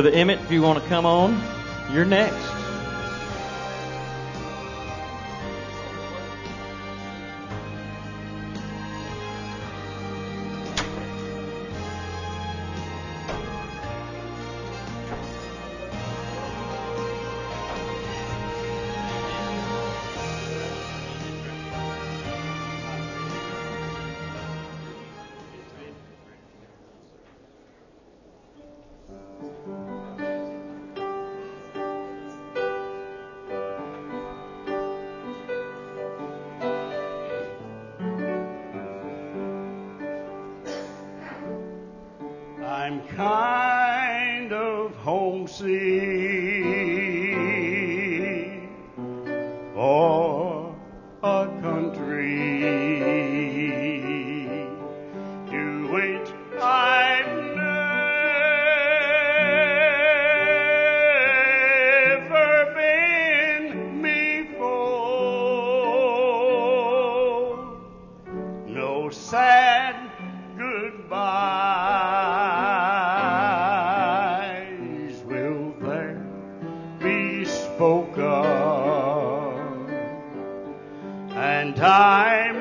Brother Emmett, if you want to come on, you're next. Time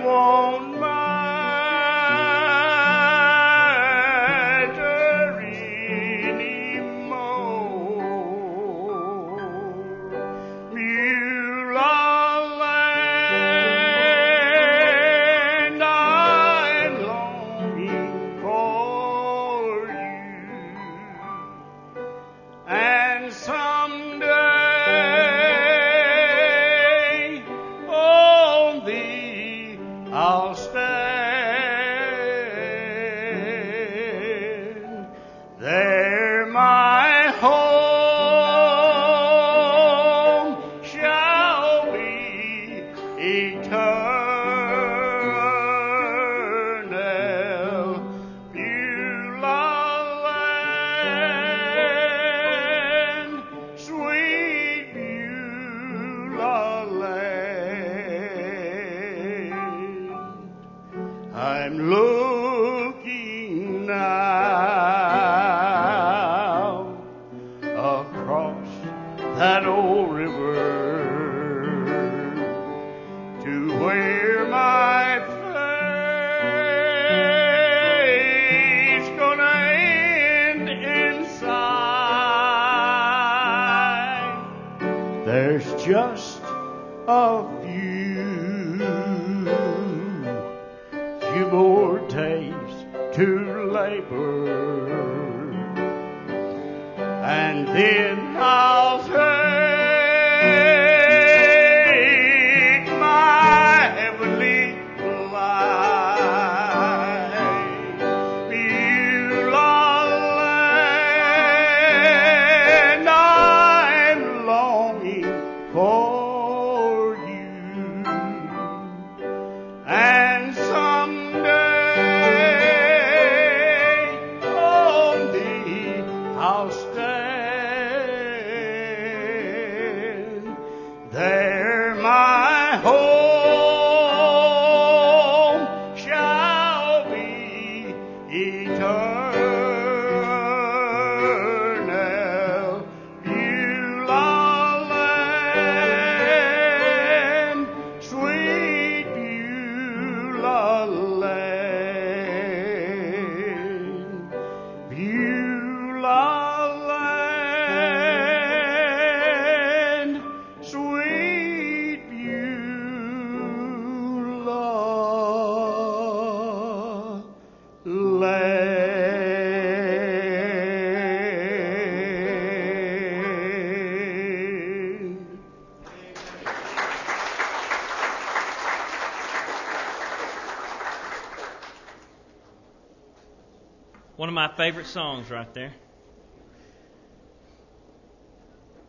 favorite songs right there.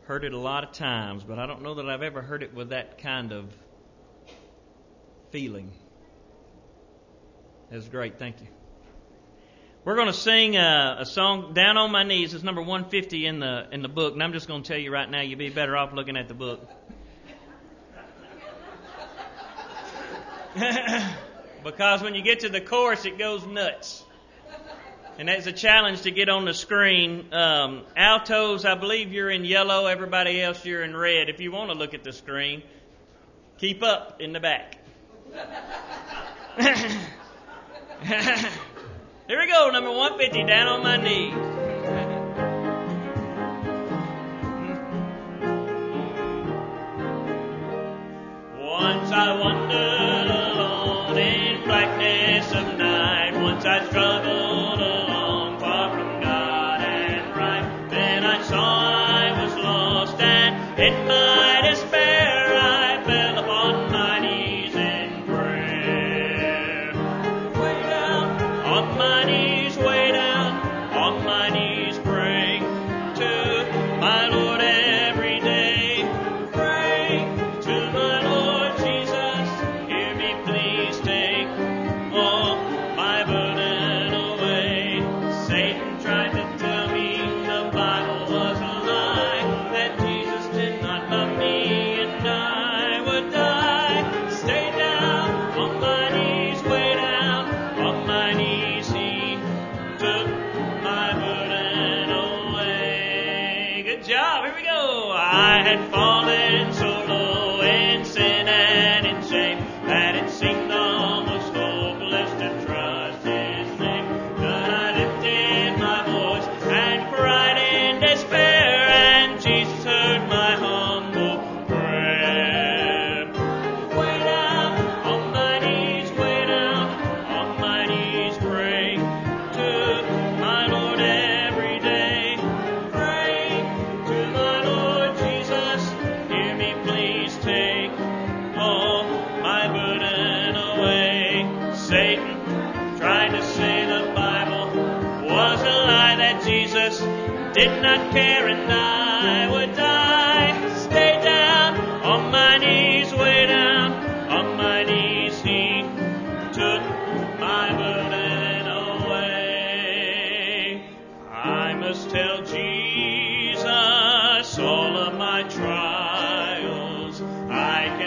Heard it a lot of times, but I don't know that I've ever heard it with that kind of feeling. That's great. Thank you. We're going to sing a, a song "Down on My Knees." It's number 150 in the in the book, and I'm just going to tell you right now, you'd be better off looking at the book. because when you get to the chorus, it goes nuts. And that's a challenge to get on the screen. Um, altos, I believe you're in yellow. Everybody else, you're in red. If you want to look at the screen, keep up in the back. Here we go, number 150, down on my knees. Once I wandered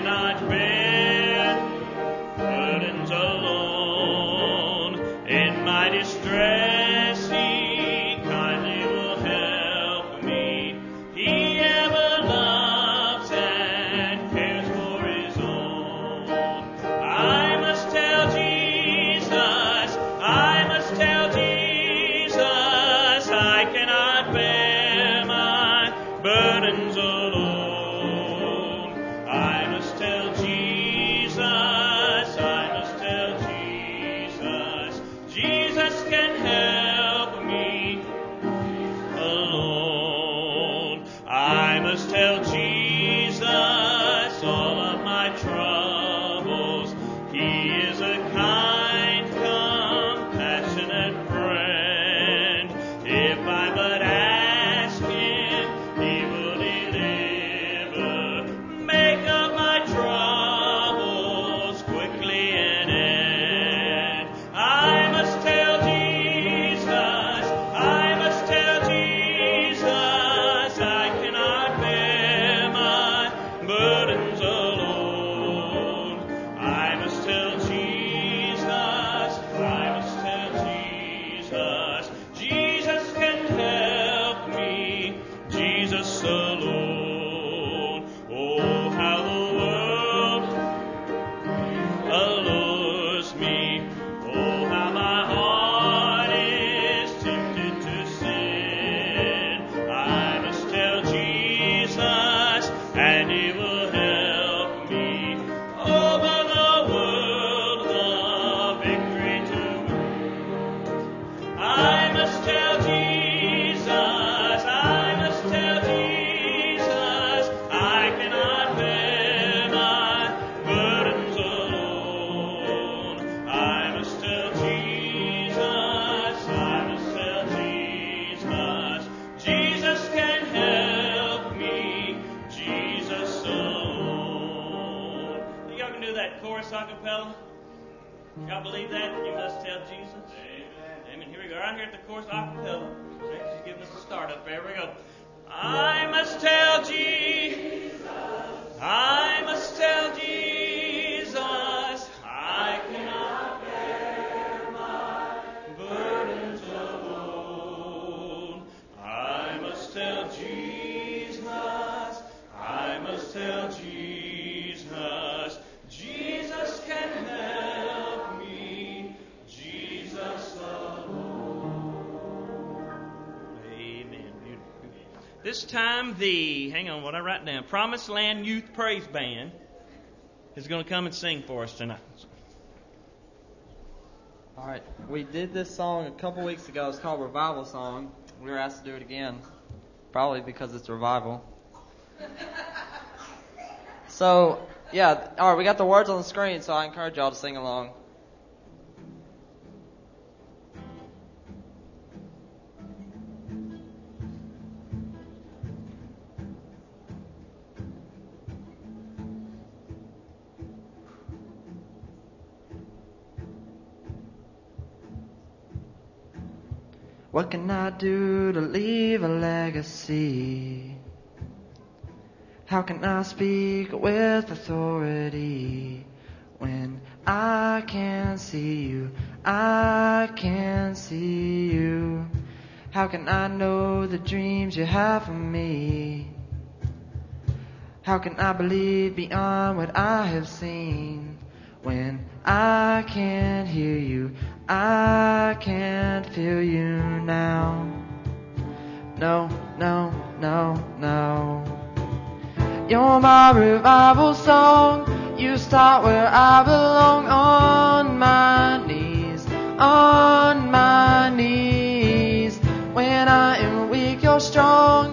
cannot bear go. Right here at the chorus acapella. She's giving us a start up there. Here we go. I must tell Jesus. Time, the, hang on, what I write down, Promised Land Youth Praise Band is going to come and sing for us tonight. All right, we did this song a couple weeks ago. It's called Revival Song. We were asked to do it again, probably because it's revival. So, yeah, all right, we got the words on the screen, so I encourage y'all to sing along. What can I do to leave a legacy? How can I speak with authority when I can't see you? I can't see you. How can I know the dreams you have for me? How can I believe beyond what I have seen when I can't hear you? I can't feel you now. No, no, no, no. You're my revival song. You start where I belong on my knees, on my knees. When I am weak, you're strong.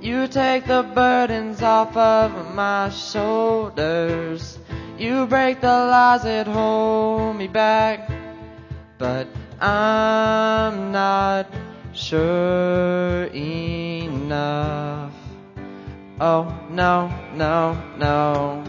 You take the burdens off of my shoulders. You break the lies that hold me back. But I'm not sure enough. Oh, no, no, no.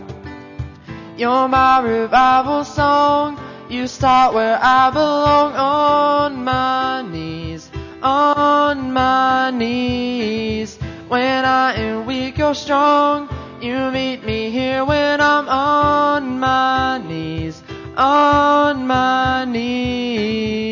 You're my revival song. You start where I belong on my knees, on my knees. When I am weak, you're strong. You meet me here when I'm on my knees, on my knees.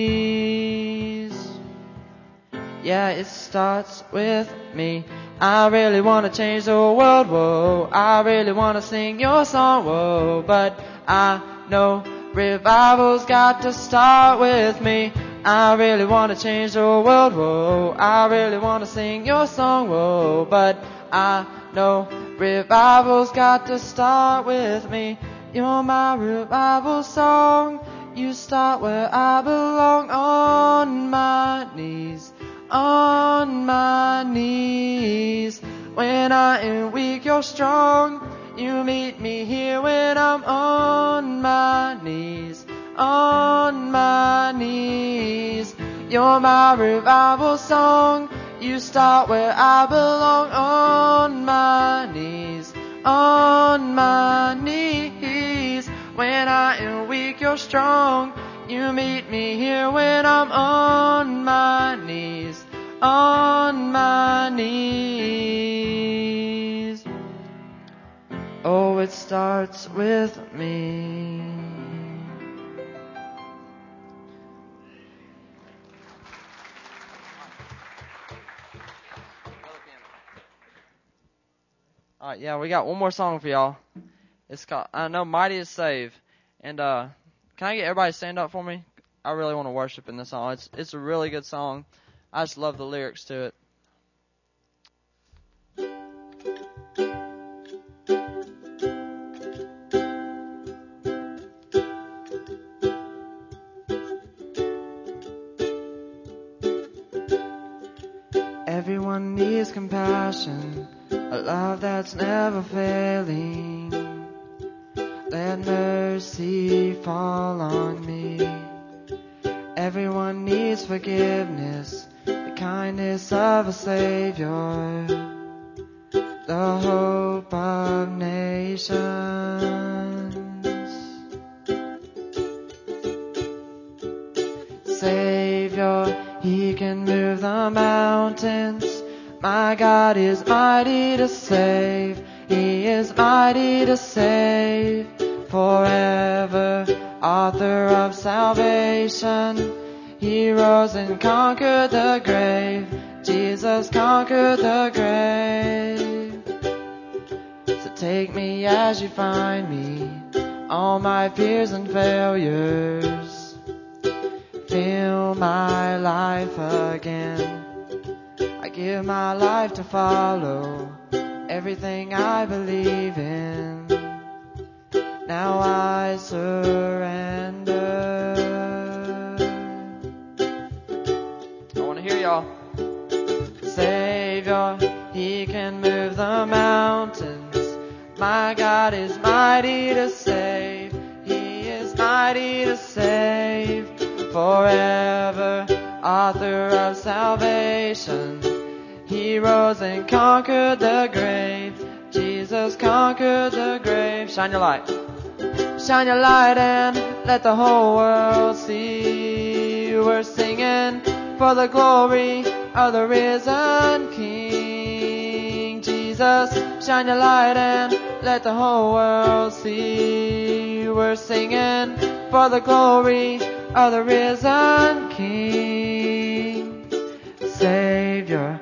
Yeah, it starts with me. I really wanna change the world, whoa. I really wanna sing your song, whoa. But I know revival's got to start with me. I really wanna change the world, whoa. I really wanna sing your song, whoa. But I know revival's got to start with me. You're my revival song. You start where I belong on my knees on my knees. When I am weak, you're strong. You meet me here when I'm on my knees, on my knees. You're my revival song. You start where I belong on my knees, on my knees. When I am weak, you're strong. You meet me here when I'm on my knees, on my knees. Oh, it starts with me. All right, yeah, we got one more song for y'all. It's called I know Mighty is Save. And uh can I get everybody to stand up for me? I really want to worship in this song. It's it's a really good song. I just love the lyrics to it. Everyone needs compassion, a love that's never failing. Let mercy fall on me. Everyone needs forgiveness, the kindness of a Savior, the hope of nations. Savior, He can move the mountains. My God is mighty to save. He is mighty to save forever, author of salvation. He rose and conquered the grave. Jesus conquered the grave. So take me as you find me, all my fears and failures. Fill my life again. Give my life to follow everything I believe in. Now I surrender. I want to hear y'all. Savior, He can move the mountains. My God is mighty to save. He is mighty to save forever. Author of salvation. He rose and conquered the grave. Jesus conquered the grave. Shine your light. Shine your light and let the whole world see. We're singing for the glory of the risen King. Jesus, shine your light and let the whole world see. We're singing for the glory of the risen King. Savior,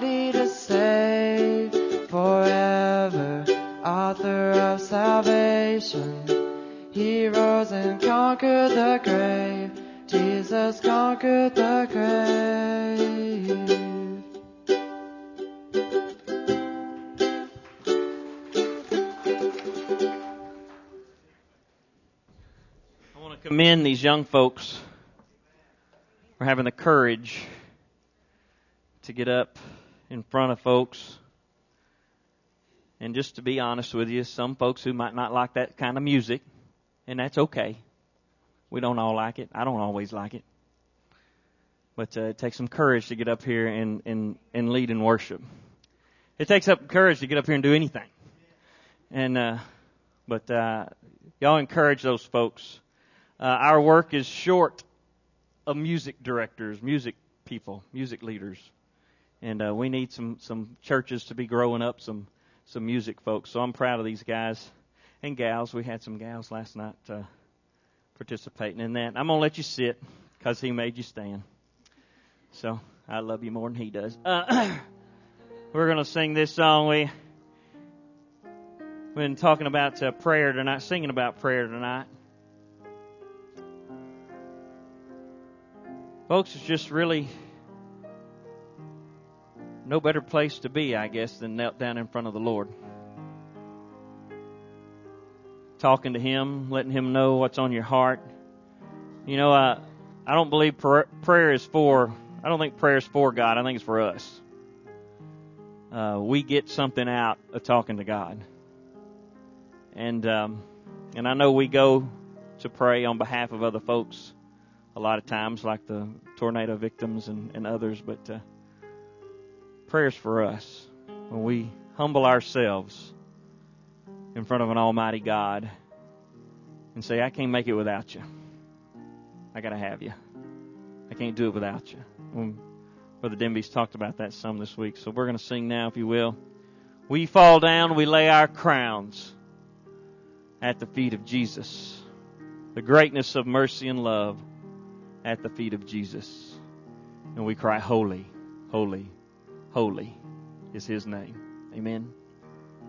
Mighty to save forever. Author of salvation. He rose and conquered the grave. Jesus conquered the grave. I want to commend these young folks for having the courage to get up in front of folks. And just to be honest with you, some folks who might not like that kind of music, and that's okay. We don't all like it. I don't always like it. But uh, it takes some courage to get up here and, and, and lead in worship. It takes up courage to get up here and do anything. And, uh, but, uh, y'all encourage those folks. Uh, our work is short of music directors, music people, music leaders, and uh, we need some some churches to be growing up some some music folks. So I'm proud of these guys and gals. We had some gals last night uh, participating in that. I'm gonna let you sit because he made you stand. So I love you more than he does. Uh, we're gonna sing this song. We we've been talking about uh, prayer tonight, singing about prayer tonight. Folks, it's just really no better place to be, I guess, than knelt down in front of the Lord. Talking to Him, letting Him know what's on your heart. You know, I, I don't believe pr- prayer is for, I don't think prayer is for God. I think it's for us. Uh, we get something out of talking to God. And, um, and I know we go to pray on behalf of other folks a lot of times, like the tornado victims and, and others, but uh, prayers for us when we humble ourselves in front of an Almighty God and say, I can't make it without you. I got to have you. I can't do it without you. Brother Denby's talked about that some this week, so we're going to sing now, if you will. We fall down, we lay our crowns at the feet of Jesus. The greatness of mercy and love at the feet of Jesus. And we cry, Holy, holy, holy is His name. Amen.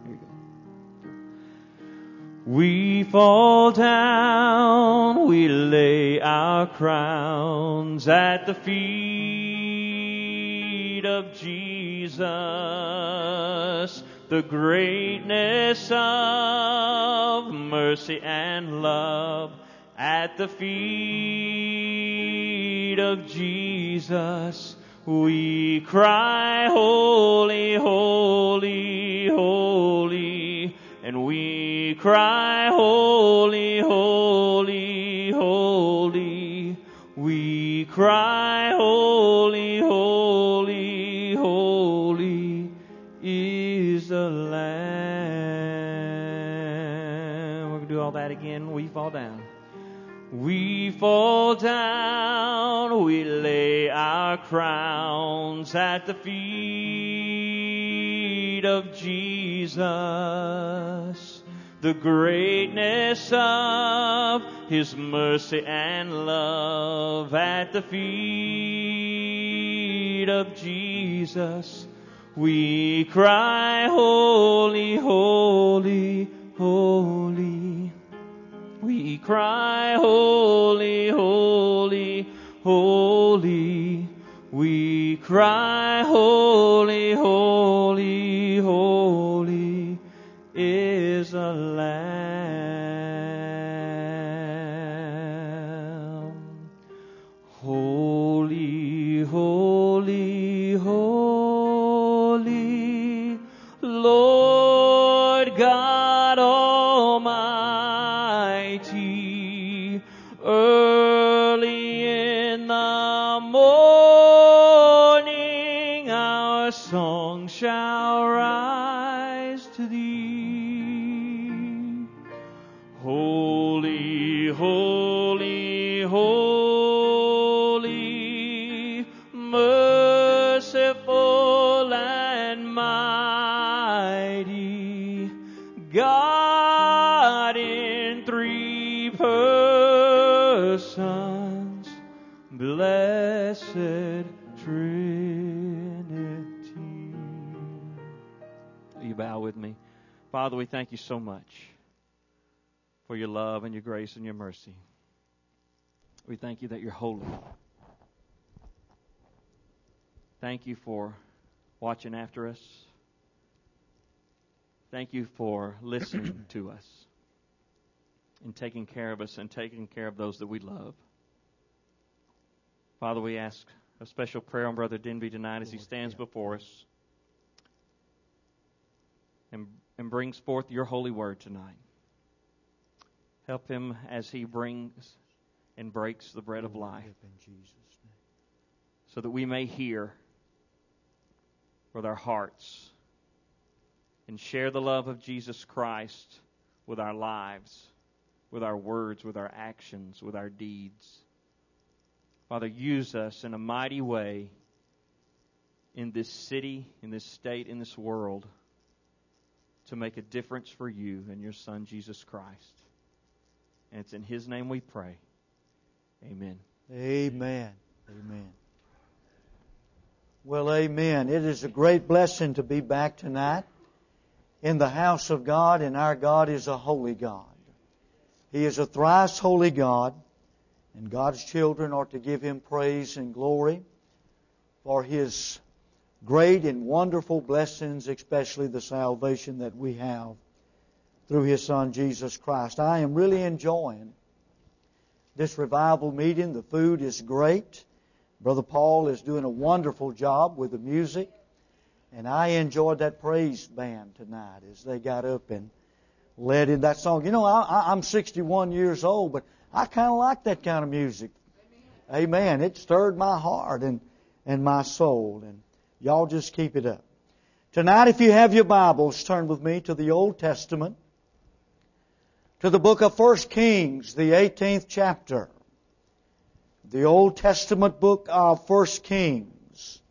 Here you go. We fall down, we lay our crowns at the feet of Jesus. The greatness of mercy and love at the feet of Jesus, we cry, Holy, holy, holy. And we cry, Holy, holy, holy. We cry, Holy, holy, holy is the Lamb. We're going to do all that again. We fall down. We fall down, we lay our crowns at the feet of Jesus. The greatness of His mercy and love at the feet of Jesus. We cry, Holy, holy, holy. We cry, Holy, holy, holy. We cry, Holy, holy, so much for your love and your grace and your mercy. We thank you that you're holy. Thank you for watching after us. Thank you for listening to us and taking care of us and taking care of those that we love. Father, we ask a special prayer on Brother Denby tonight as he stands before us and, brings forth your holy word tonight. Help him as he brings and breaks the bread of life so that we may hear with our hearts and share the love of Jesus Christ with our lives, with our words, with our actions, with our deeds. Father, use us in a mighty way in this city, in this state, in this world to make a difference for you and your Son, Jesus Christ. And it's in His name we pray. Amen. Amen. Amen. Well, amen. It is a great blessing to be back tonight in the house of God, and our God is a holy God. He is a thrice holy God, and God's children are to give Him praise and glory for His great and wonderful blessings, especially the salvation that we have through His Son, Jesus Christ. I am really enjoying this revival meeting. The food is great. Brother Paul is doing a wonderful job with the music. And I enjoyed that praise band tonight as they got up and led in that song. You know, I, I'm 61 years old, but I kind of like that kind of music. Amen. Amen. It stirred my heart and, and my soul. And y'all just keep it up. Tonight, if you have your Bibles, turn with me to the Old Testament, to the book of 1 Kings, the 18th chapter. The Old Testament book of 1 Kings,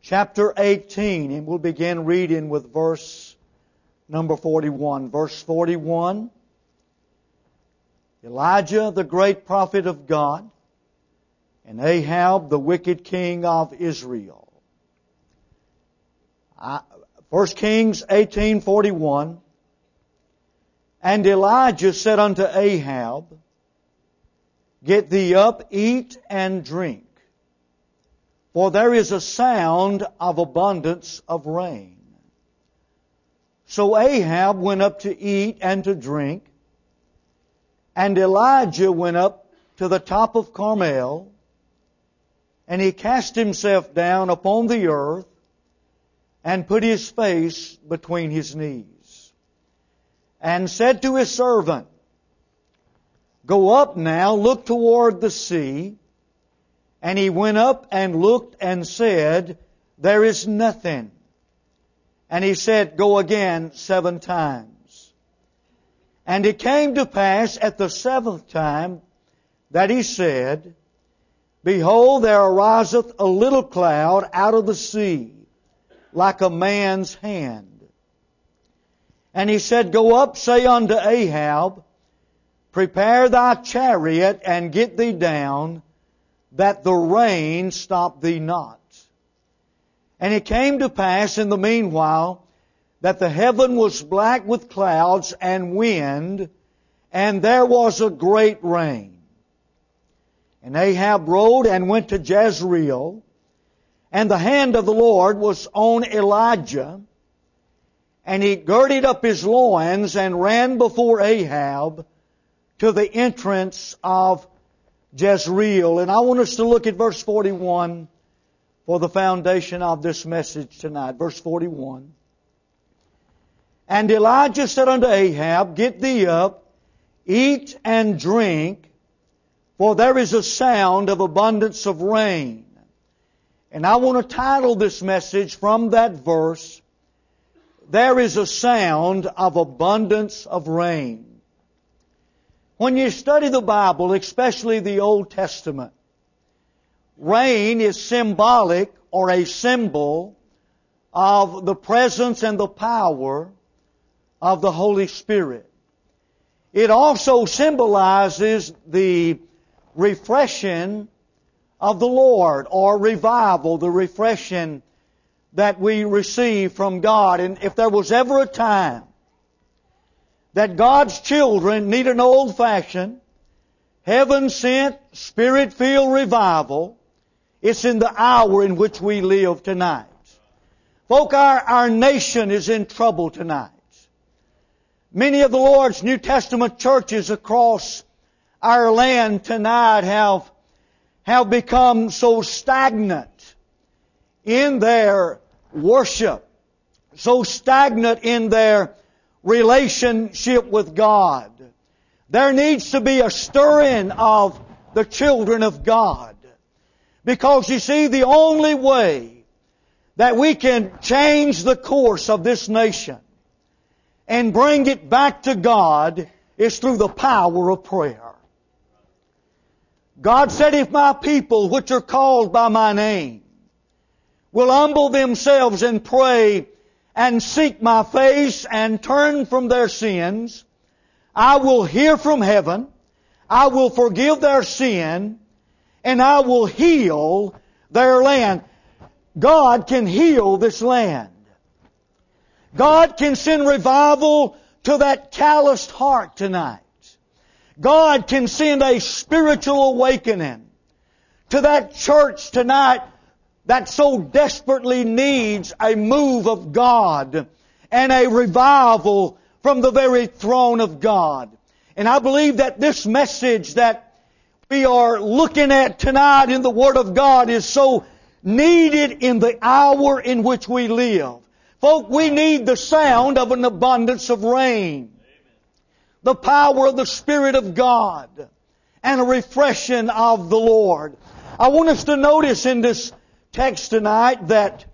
chapter 18, and we'll begin reading with verse number 41. Verse 41. Elijah, the great prophet of God, and Ahab, the wicked king of Israel. 1 Kings 18:41 And Elijah said unto Ahab, Get thee up, eat and drink, for there is a sound of abundance of rain. So Ahab went up to eat and to drink, and Elijah went up to the top of Carmel, and he cast himself down upon the earth, and put his face between his knees, and said to his servant, Go up now, look toward the sea. And he went up and looked and said, There is nothing. And he said, Go again seven times. And it came to pass at the seventh time that he said, Behold, there ariseth a little cloud out of the sea, like a man's hand. And he said, Go up, say unto Ahab, Prepare thy chariot and get thee down, that the rain stop thee not. And it came to pass in the meanwhile that the heaven was black with clouds and wind, and there was a great rain. And Ahab rode and went to Jezreel, and the hand of the Lord was on Elijah, and he girded up his loins and ran before Ahab, to the entrance of Jezreel. And I want us to look at verse 41 for the foundation of this message tonight. Verse 41. And Elijah said unto Ahab, Get thee up, eat and drink, for there is a sound of abundance of rain. And I want to title this message from that verse, There is a sound of abundance of rain. When you study the Bible, especially the Old Testament, rain is symbolic or a symbol of the presence and the power of the Holy Spirit. It also symbolizes the refreshing of the Lord or revival, the refreshing that we receive from God. And if there was ever a time that God's children need an old fashioned, heaven sent, spirit filled revival, it's in the hour in which we live tonight. Folk, our, our nation is in trouble tonight. Many of the Lord's New Testament churches across our land tonight have, have become so stagnant in their worship, so stagnant in their relationship with God. There needs to be a stirring of the children of God. Because you see, the only way that we can change the course of this nation and bring it back to God is through the power of prayer. God said, if my people, which are called by my name, will humble themselves and pray and seek my face and turn from their sins, I will hear from heaven, I will forgive their sin, and I will heal their land. God can heal this land. God can send revival to that calloused heart tonight. God can send a spiritual awakening to that church tonight that so desperately needs a move of God and a revival from the very throne of God. And I believe that this message that we are looking at tonight in the Word of God is so needed in the hour in which we live. Folk, we need the sound of an abundance of rain. The power of the Spirit of God and a refreshing of the Lord. I want us to notice in this text tonight that,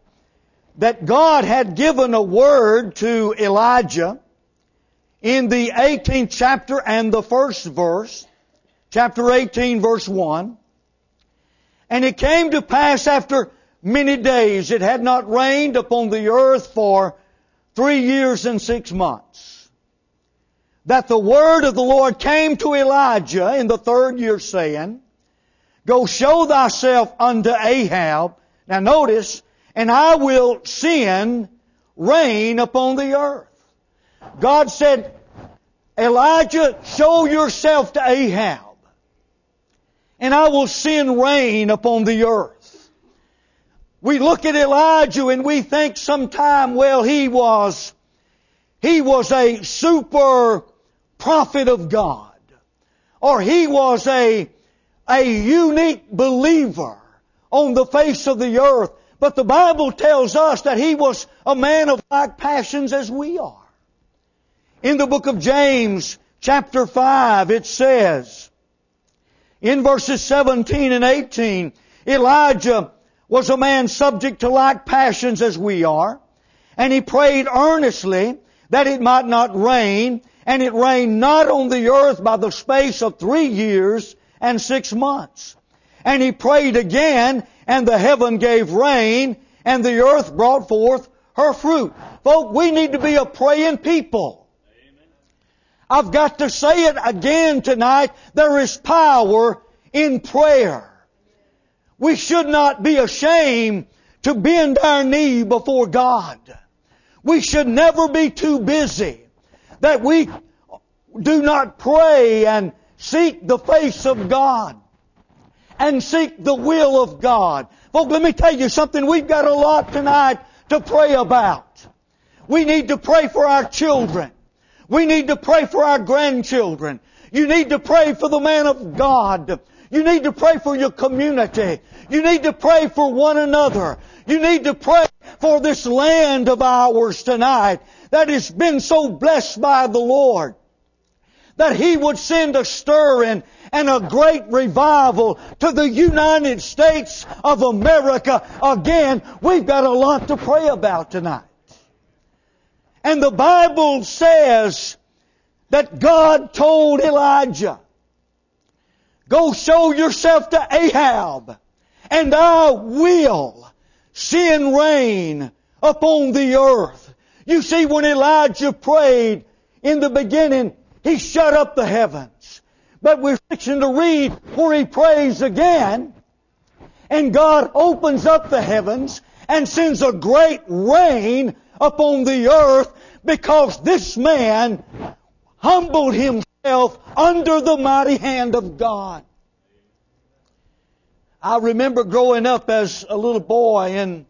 that God had given a word to Elijah in the 18th chapter and the first verse, chapter 18 verse 1. And it came to pass after many days, it had not rained upon the earth for three years and six months, that the word of the Lord came to Elijah in the third year saying, Go show thyself unto Ahab, now notice, and I will send rain upon the earth. God said, Elijah, show yourself to Ahab, and I will send rain upon the earth. We look at Elijah and we think sometime, well, he was, he was a super prophet of God. Or he was a, a unique believer on the face of the earth. But the Bible tells us that he was a man of like passions as we are. In the book of James, chapter 5, it says, in verses 17 and 18, Elijah was a man subject to like passions as we are, and he prayed earnestly that it might not rain, and it rained not on the earth by the space of three years and six months. And he prayed again, and the heaven gave rain, and the earth brought forth her fruit. Folk, we need to be a praying people. I've got to say it again tonight. There is power in prayer. We should not be ashamed to bend our knee before God. We should never be too busy that we do not pray and seek the face of God and seek the will of God. Folks, let me tell you something. We've got a lot tonight to pray about. We need to pray for our children. We need to pray for our grandchildren. You need to pray for the man of God. You need to pray for your community. You need to pray for one another. You need to pray for this land of ours tonight that has been so blessed by the Lord that He would send a stirring and a great revival to the United States of America. Again, we've got a lot to pray about tonight. And the Bible says that God told Elijah, go show yourself to Ahab and I will send rain upon the earth. You see, when Elijah prayed in the beginning, he shut up the heavens. But we're fixing to read where he prays again, and God opens up the heavens, and sends a great rain upon the earth because this man humbled himself under the mighty hand of God. I remember growing up as a little boy in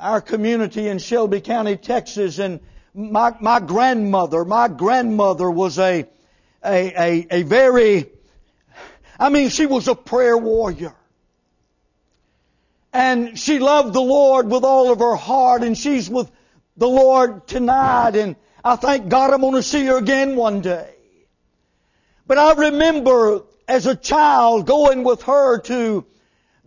our community in Shelby County, Texas, and my, my grandmother, my grandmother was a, a, a, a very, I mean, she was a prayer warrior. And she loved the Lord with all of her heart, and she's with the Lord tonight, and I thank God I'm going to see her again one day. But I remember as a child going with her to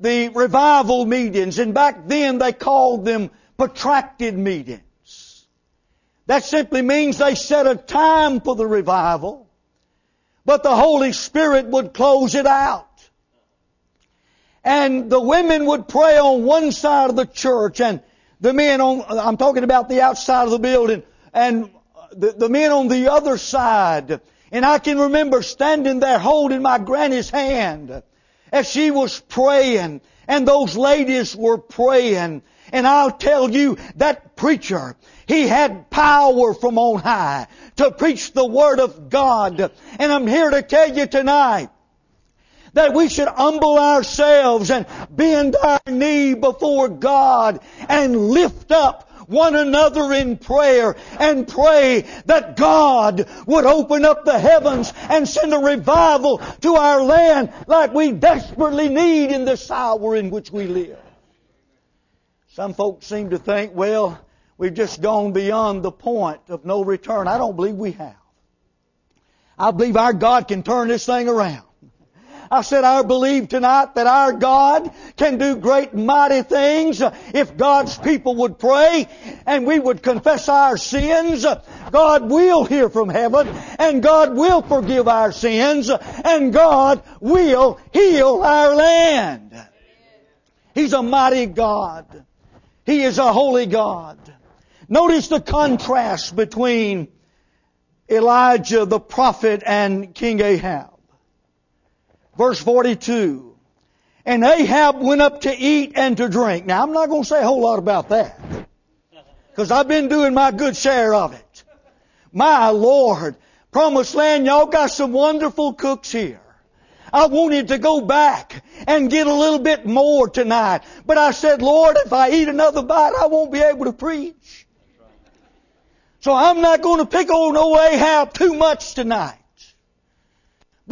the revival meetings, and back then they called them protracted meetings. That simply means they set a time for the revival, but the Holy Spirit would close it out. And the women would pray on one side of the church and the men on, I'm talking about the outside of the building, and the, the men on the other side. And I can remember standing there holding my granny's hand as she was praying and those ladies were praying. And I'll tell you, that preacher, he had power from on high to preach the Word of God. And I'm here to tell you tonight, that we should humble ourselves and bend our knee before God and lift up one another in prayer and pray that God would open up the heavens and send a revival to our land like we desperately need in this hour in which we live. Some folks seem to think, well, we've just gone beyond the point of no return. I don't believe we have. I believe our God can turn this thing around. I said, I believe tonight that our God can do great mighty things if God's people would pray and we would confess our sins. God will hear from heaven and God will forgive our sins and God will heal our land. He's a mighty God. He is a holy God. Notice the contrast between Elijah the prophet and King Ahab. Verse 42. And Ahab went up to eat and to drink. Now I'm not going to say a whole lot about that. Because I've been doing my good share of it. My Lord. Promised land, y'all got some wonderful cooks here. I wanted to go back and get a little bit more tonight. But I said, Lord, if I eat another bite, I won't be able to preach. So I'm not going to pick on no Ahab too much tonight.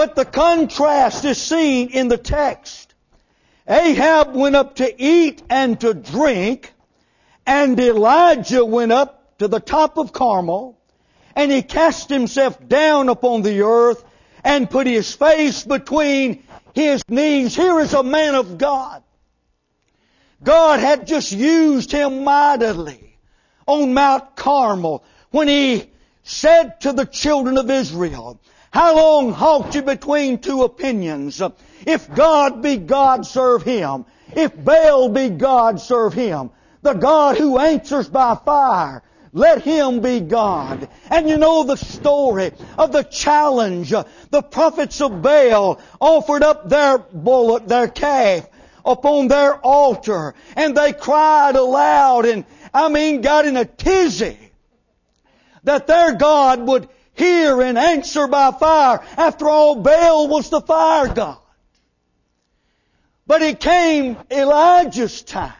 But the contrast is seen in the text. Ahab went up to eat and to drink, and Elijah went up to the top of Carmel, and he cast himself down upon the earth and put his face between his knees. Here is a man of God. God had just used him mightily on Mount Carmel when he said to the children of Israel, how long halt you between two opinions? If God be God, serve Him. If Baal be God, serve Him. The God who answers by fire, let Him be God. And you know the story of the challenge. The prophets of Baal offered up their bullock, their calf, upon their altar, and they cried aloud and, I mean, got in a tizzy that their God would hear and answer by fire. After all, Baal was the fire god. But it came Elijah's time.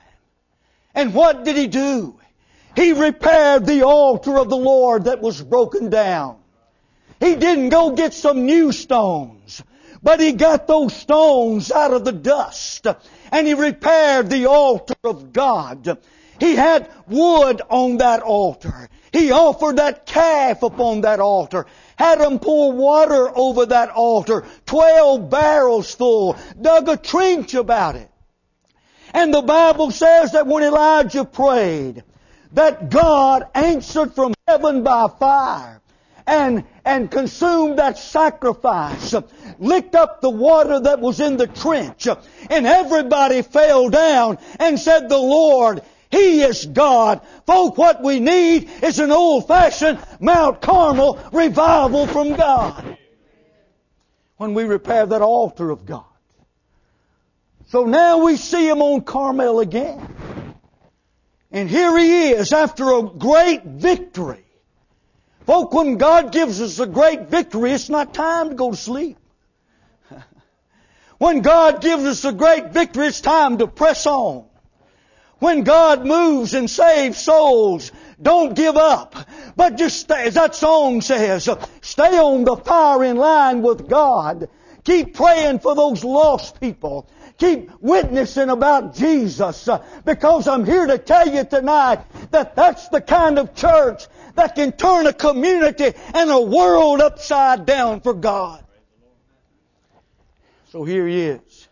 And what did he do? He repaired the altar of the Lord that was broken down. He didn't go get some new stones, but he got those stones out of the dust and he repaired the altar of God. He had wood on that altar. He offered that calf upon that altar. Had them pour water over that altar. Twelve barrels full. Dug a trench about it. And the Bible says that when Elijah prayed, that God answered from heaven by fire and, and consumed that sacrifice, licked up the water that was in the trench, and everybody fell down and said, the Lord he is God. Folk, what we need is an old-fashioned Mount Carmel revival from God. When we repair that altar of God. So now we see Him on Carmel again. And here he is after a great victory. Folk, when God gives us a great victory, it's not time to go to sleep. When God gives us a great victory, it's time to press on. When God moves and saves souls, don't give up. But just stay, as that song says, stay on the firing line with God. Keep praying for those lost people. Keep witnessing about Jesus. Because I'm here to tell you tonight that that's the kind of church that can turn a community and a world upside down for God. So here he is.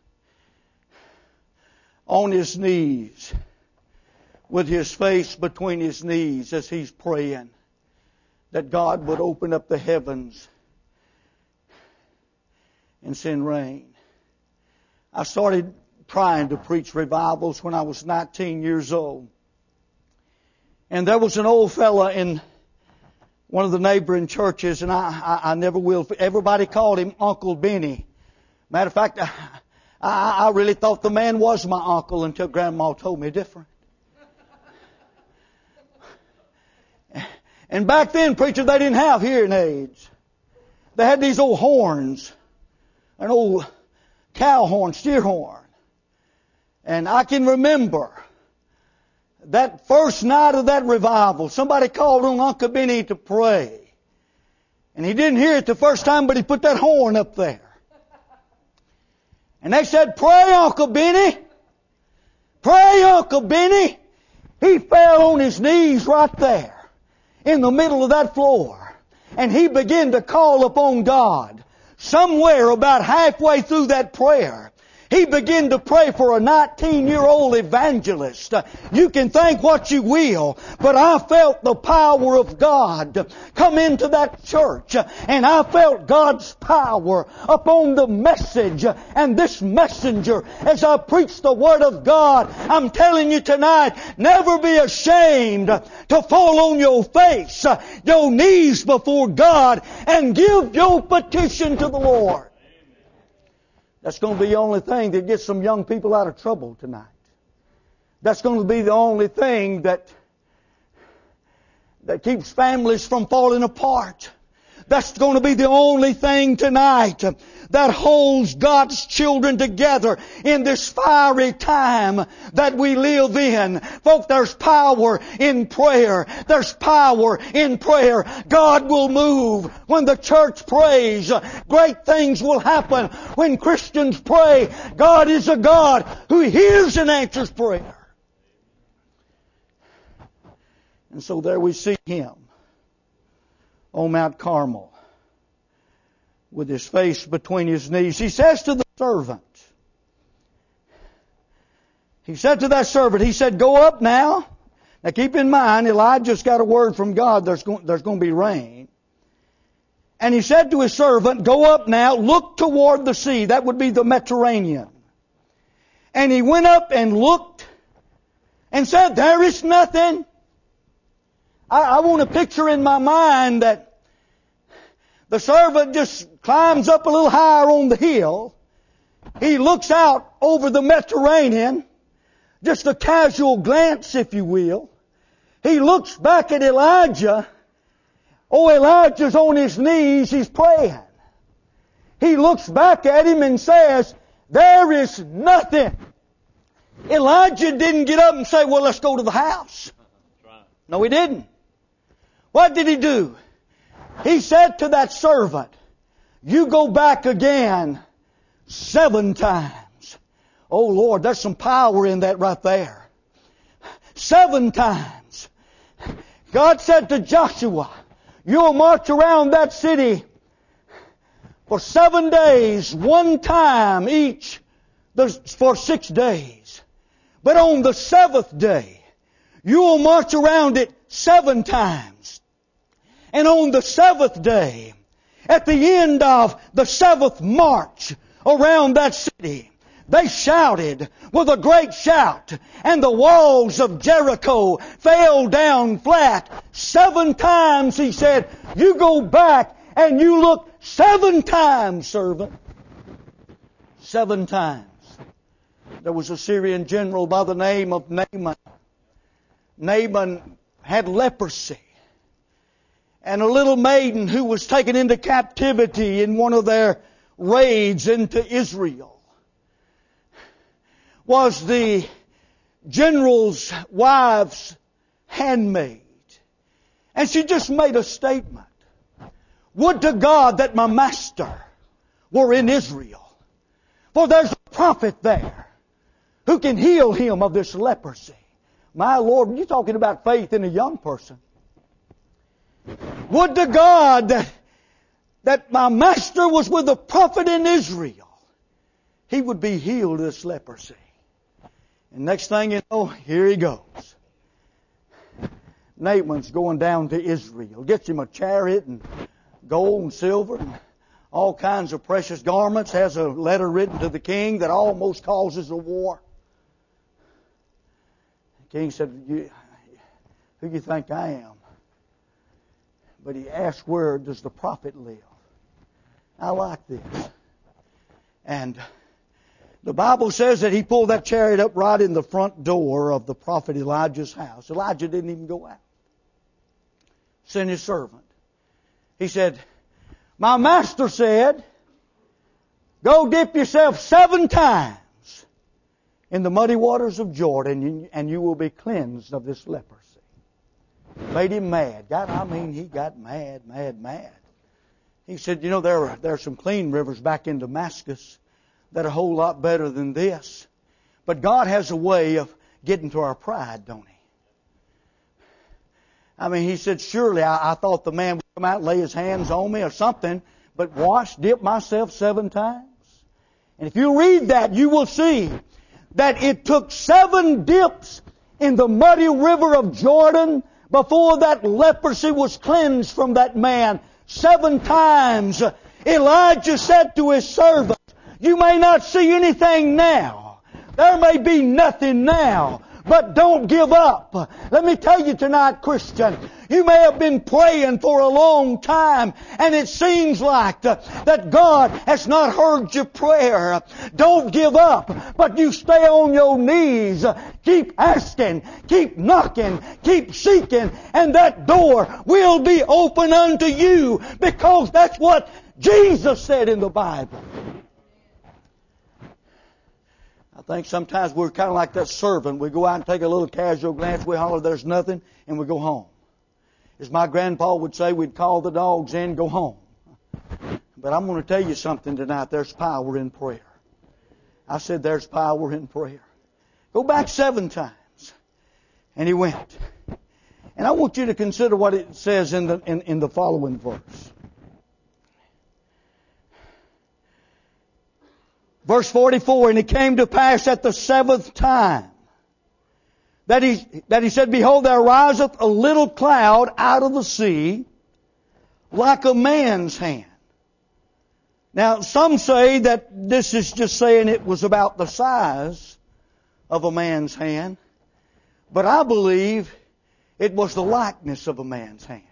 On his knees. With his face between his knees as he's praying. That God would open up the heavens and send rain. I started trying to preach revivals when I was 19 years old. And there was an old fella in one of the neighboring churches, and I, I, I never will. Everybody called him Uncle Benny. Matter of fact, I, I really thought the man was my uncle until Grandma told me different. And back then, preacher, they didn't have hearing aids. They had these old horns, an old cow horn, steer horn. And I can remember that first night of that revival, somebody called on Uncle Benny to pray. And he didn't hear it the first time, but he put that horn up there. And they said, pray Uncle Benny. Pray Uncle Benny. He fell on his knees right there in the middle of that floor. And he began to call upon God. Somewhere about halfway through that prayer, he began to pray for a 19 year old evangelist. You can think what you will, but I felt the power of God come into that church and I felt God's power upon the message and this messenger as I preached the Word of God. I'm telling you tonight, never be ashamed to fall on your face, your knees before God and give your petition to the Lord. That's going to be the only thing that gets some young people out of trouble tonight. That's going to be the only thing that, that keeps families from falling apart. That's going to be the only thing tonight that holds God's children together in this fiery time that we live in. Folk, there's power in prayer. There's power in prayer. God will move when the church prays. Great things will happen when Christians pray. God is a God who hears and answers prayer. And so there we see Him on Mount Carmel with his face between his knees. He says to the servant, he said to that servant, he said, go up now. Now keep in mind, Elijah's got a word from God, there's going, there's going to be rain. And he said to his servant, go up now, look toward the sea. That would be the Mediterranean. And he went up and looked and said, there is nothing. I, I want a picture in my mind that the servant just climbs up a little higher on the hill. He looks out over the Mediterranean, just a casual glance, if you will. He looks back at Elijah. Oh, Elijah's on his knees, he's praying. He looks back at him and says, there is nothing. Elijah didn't get up and say, well, let's go to the house. No, he didn't. What did he do? He said to that servant, you go back again seven times. Oh Lord, there's some power in that right there. Seven times. God said to Joshua, you'll march around that city for seven days, one time each, for six days. But on the seventh day, you will march around it seven times. And on the seventh day, at the end of the seventh march around that city, they shouted with a great shout, and the walls of Jericho fell down flat. Seven times he said, you go back and you look seven times, servant. Seven times. There was a Syrian general by the name of Naaman. Naaman had leprosy. And a little maiden who was taken into captivity in one of their raids into Israel was the general's wife's handmaid. And she just made a statement. Would to God that my master were in Israel. For there's a prophet there who can heal him of this leprosy. My Lord, you're talking about faith in a young person. Would to God that, that my master was with the prophet in Israel. He would be healed of this leprosy. And next thing you know, here he goes. Naaman's going down to Israel. Gets him a chariot and gold and silver and all kinds of precious garments. Has a letter written to the king that almost causes a war. The king said, Who do you think I am? But he asked, Where does the prophet live? I like this. And the Bible says that he pulled that chariot up right in the front door of the prophet Elijah's house. Elijah didn't even go out. Sent his servant. He said, My master said, Go dip yourself seven times in the muddy waters of Jordan and you will be cleansed of this leprosy. Made him mad. God, I mean, he got mad, mad, mad. He said, you know, there are, there are some clean rivers back in Damascus that are a whole lot better than this. But God has a way of getting to our pride, don't he? I mean, he said, surely I, I thought the man would come out lay his hands on me or something, but wash, dip myself seven times. And if you read that, you will see that it took seven dips in the muddy river of Jordan before that leprosy was cleansed from that man. Seven times Elijah said to his servant, you may not see anything now. There may be nothing now. But don't give up. Let me tell you tonight, Christian, you may have been praying for a long time and it seems like that God has not heard your prayer. Don't give up, but you stay on your knees. Keep asking, keep knocking, keep seeking, and that door will be open unto you because that's what Jesus said in the Bible. I think sometimes we're kind of like that servant. We go out and take a little casual glance, we holler, there's nothing, and we go home. As my grandpa would say, we'd call the dogs in, go home. But I'm going to tell you something tonight. There's power in prayer. I said there's power in prayer. Go back seven times. And he went. And I want you to consider what it says in the, in, in the following verse. Verse 44, and it came to pass at the seventh time that he, that he said, Behold, there riseth a little cloud out of the sea like a man's hand. Now, some say that this is just saying it was about the size of a man's hand, but I believe it was the likeness of a man's hand.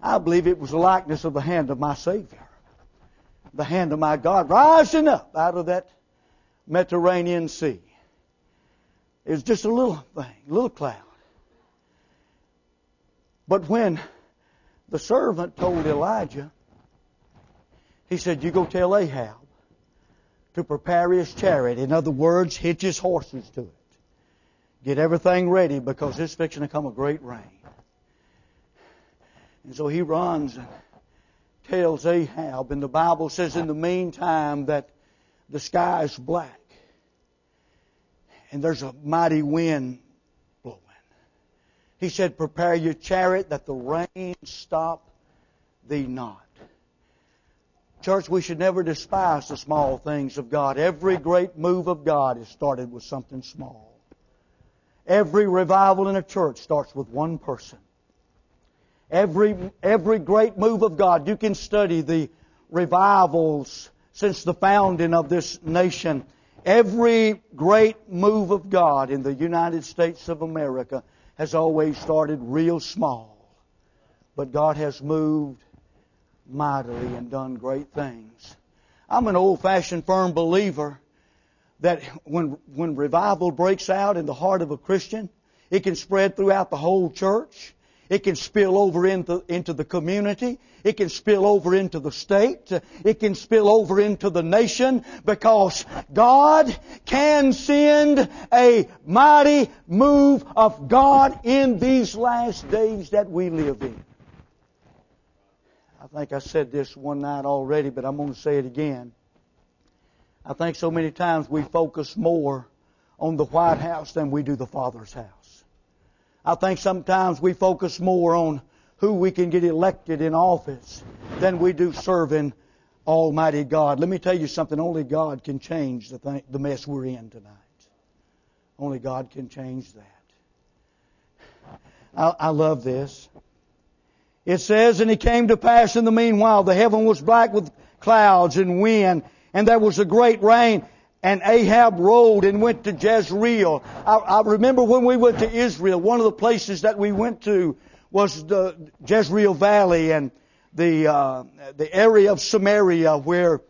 I believe it was the likeness of the hand of my Savior the hand of my God rising up out of that Mediterranean Sea. It was just a little thing, a little cloud. But when the servant told Elijah, he said, You go tell Ahab to prepare his chariot. In other words, hitch his horses to it. Get everything ready because it's fixing to come a great rain. And so he runs and tells Ahab, and the Bible says in the meantime that the sky is black and there's a mighty wind blowing. He said, Prepare your chariot that the rain stop thee not. Church, we should never despise the small things of God. Every great move of God is started with something small. Every revival in a church starts with one person. Every, every great move of God, you can study the revivals since the founding of this nation. Every great move of God in the United States of America has always started real small. But God has moved mightily and done great things. I'm an old fashioned firm believer that when, when revival breaks out in the heart of a Christian, it can spread throughout the whole church. It can spill over into, into the community. It can spill over into the state. It can spill over into the nation because God can send a mighty move of God in these last days that we live in. I think I said this one night already, but I'm going to say it again. I think so many times we focus more on the White House than we do the Father's house. I think sometimes we focus more on who we can get elected in office than we do serving Almighty God. Let me tell you something. Only God can change the, the mess we're in tonight. Only God can change that. I, I love this. It says, And it came to pass in the meanwhile, the heaven was black with clouds and wind, and there was a great rain. And Ahab rode and went to Jezreel. I, I, remember when we went to Israel, one of the places that we went to was the Jezreel Valley and the uh, the area of Samaria where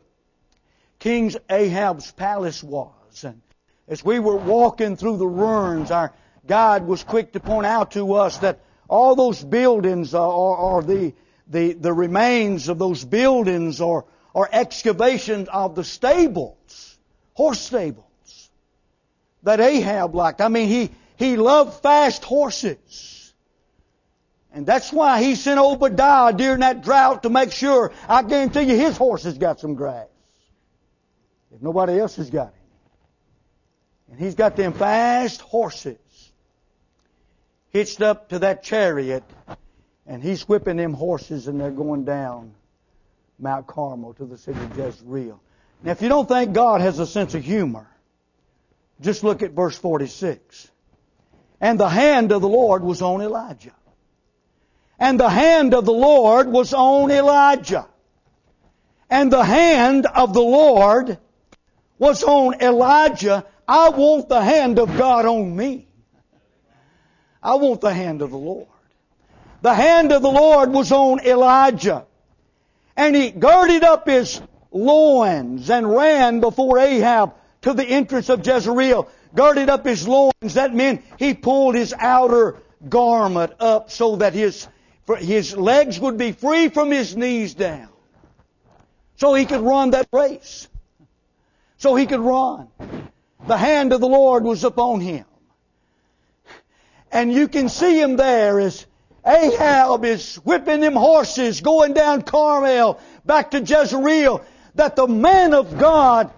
King Ahab's palace was. And as we were walking through the ruins, our guide was quick to point out to us that all those buildings are, are, the, the the remains of those buildings or or excavations of the stables, horse stables that Ahab liked. I mean, he he loved fast horses. And that's why he sent Obadiah during that drought to make sure, I guarantee you, his horses got some grass. If nobody else has got any. And he's got them fast horses hitched up to that chariot, and he's whipping them horses and they're going down Mount Carmel to the city of Jezreel. Now, if you don't think God has a sense of humor, just look at verse 46. And the hand of the Lord was on Elijah. And the hand of the Lord was on Elijah. And the hand of the Lord was on Elijah. I want the hand of God on me. I want the hand of the Lord. The hand of the Lord was on Elijah. And he girded up his loins and ran before Ahab to the entrance of Jezreel. Girded up his loins. That meant he pulled his outer garment up so that his his legs would be free from his knees down. So he could run that race. So he could run. The hand of the Lord was upon him. And you can see him there as Ahab is whipping them horses going down Carmel back to Jezreel. That the man of God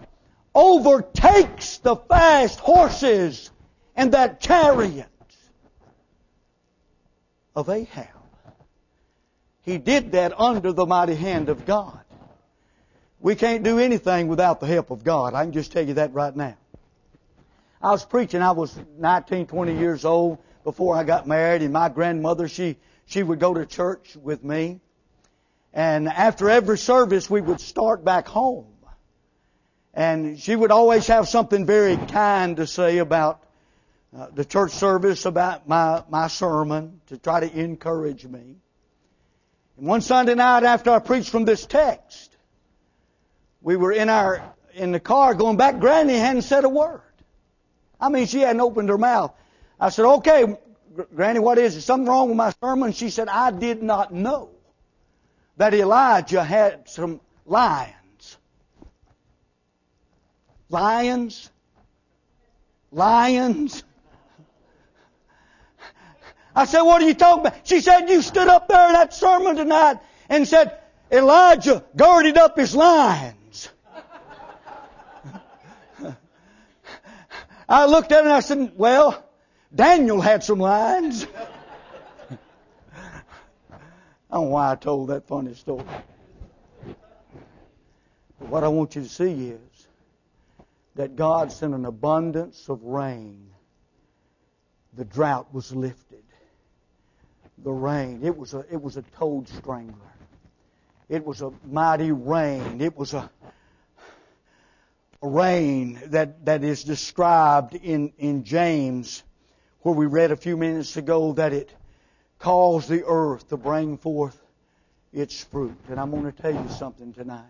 overtakes the fast horses and that chariot of Ahab. He did that under the mighty hand of God. We can't do anything without the help of God. I can just tell you that right now. I was preaching. I was 19, 20 years old before I got married, and my grandmother, she, she would go to church with me. And after every service, we would start back home. And she would always have something very kind to say about uh, the church service, about my, my sermon, to try to encourage me. And one Sunday night after I preached from this text, we were in our in the car going back. Granny hadn't said a word. I mean, she hadn't opened her mouth. I said, "Okay, Granny, what is it? Something wrong with my sermon?" She said, "I did not know that Elijah had some lions. Lions, lions." I said, what are you talking about? She said, you stood up there in that sermon tonight and said, Elijah girded up his lions. I looked at it and I said, well, Daniel had some lines. I don't know why I told that funny story. But what I want you to see is that God sent an abundance of rain. The drought was lifted the rain. It was a, it was a toad strangler. It was a mighty rain. It was a, a rain that, that is described in, in James, where we read a few minutes ago that it caused the earth to bring forth its fruit. And I'm going to tell you something tonight.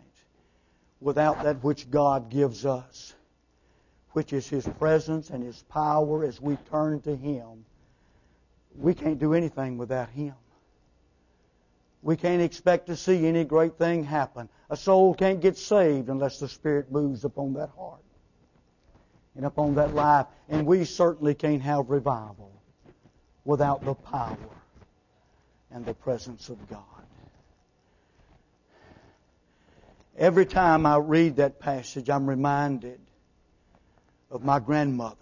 Without that which God gives us, which is His presence and His power as we turn to Him, we can't do anything without Him. We can't expect to see any great thing happen. A soul can't get saved unless the Spirit moves upon that heart and upon that life. And we certainly can't have revival without the power and the presence of God. Every time I read that passage, I'm reminded of my grandmother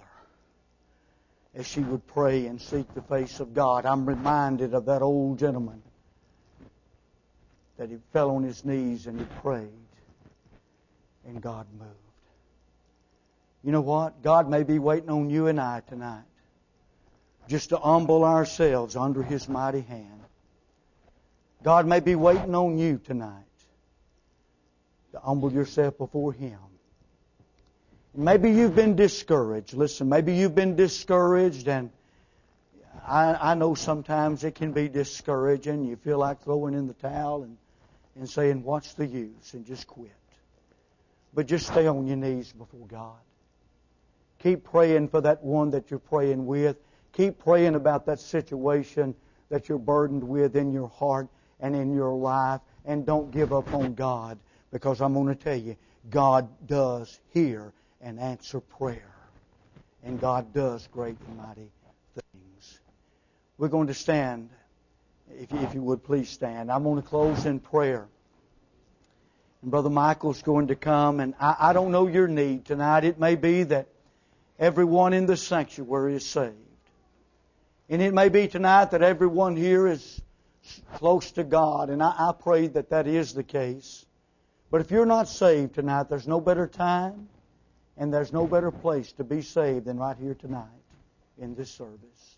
as she would pray and seek the face of God. I'm reminded of that old gentleman that he fell on his knees and he prayed, and God moved. You know what? God may be waiting on you and I tonight just to humble ourselves under His mighty hand. God may be waiting on you tonight to humble yourself before Him. Maybe you've been discouraged. Listen, maybe you've been discouraged, and I, I know sometimes it can be discouraging. You feel like throwing in the towel and, and saying, What's the use? and just quit. But just stay on your knees before God. Keep praying for that one that you're praying with. Keep praying about that situation that you're burdened with in your heart and in your life. And don't give up on God because I'm going to tell you, God does hear and answer prayer. And God does great and mighty things. We're going to stand. If you, if you would please stand. I'm going to close in prayer. And Brother Michael's going to come, and I, I don't know your need tonight. It may be that everyone in the sanctuary is saved. And it may be tonight that everyone here is close to God, and I, I pray that that is the case. But if you're not saved tonight, there's no better time and there's no better place to be saved than right here tonight in this service.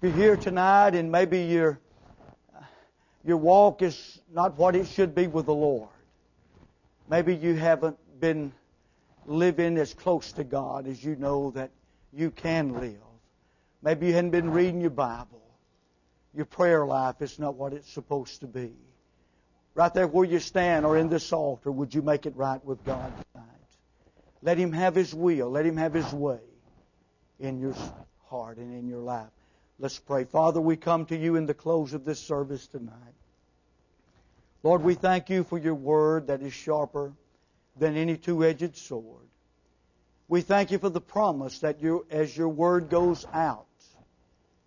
If you're here tonight and maybe your, your walk is not what it should be with the Lord, maybe you haven't been living as close to God as you know that you can live. Maybe you hadn't been reading your Bible. Your prayer life is not what it's supposed to be. Right there where you stand or in this altar, would you make it right with God tonight? Let Him have His will. Let Him have His way in your heart and in your life. Let's pray. Father, we come to you in the close of this service tonight. Lord, we thank you for your word that is sharper than any two edged sword. We thank you for the promise that you, as your word goes out,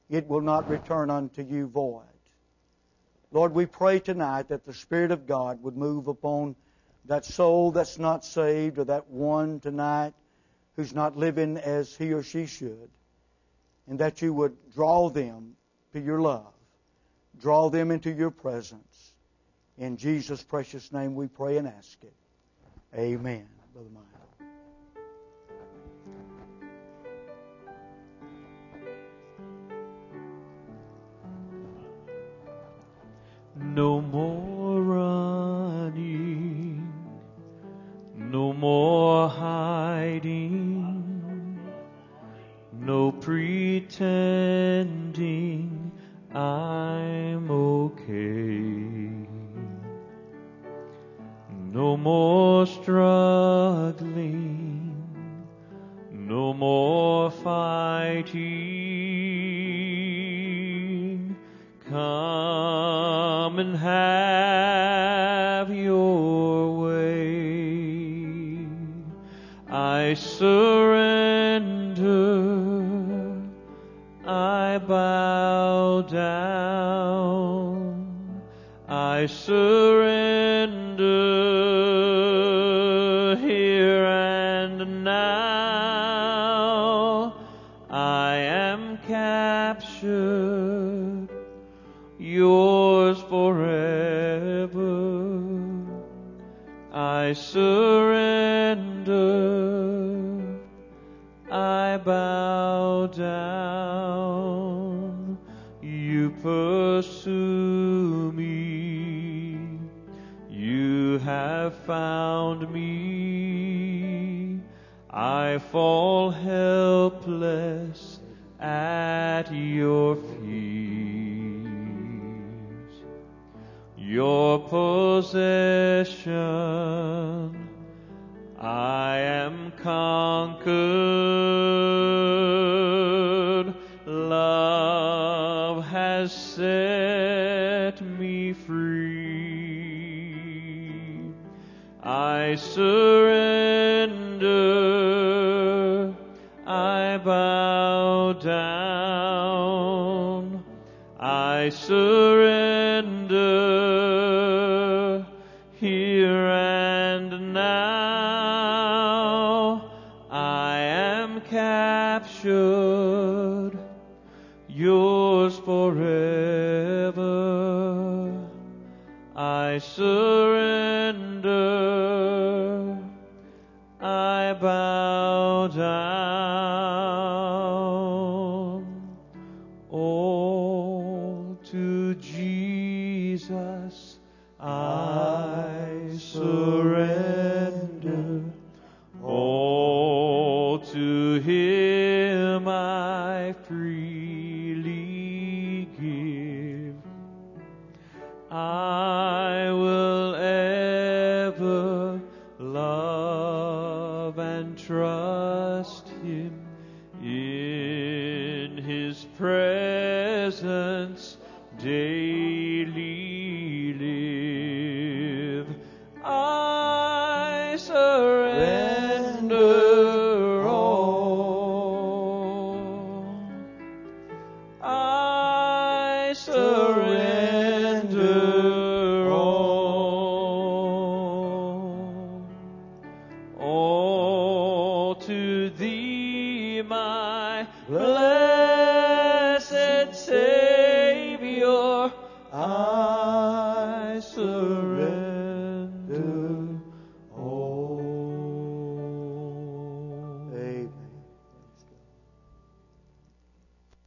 it will not return unto you void. Lord, we pray tonight that the Spirit of God would move upon that soul that's not saved or that one tonight who's not living as he or she should, and that you would draw them to your love, draw them into your presence. In Jesus' precious name we pray and ask it. Amen. Brother Mike. No more running, no more hiding, no pretending I'm okay. No more struggling, surrender, I bow down, I surrender has set me free. I surrender,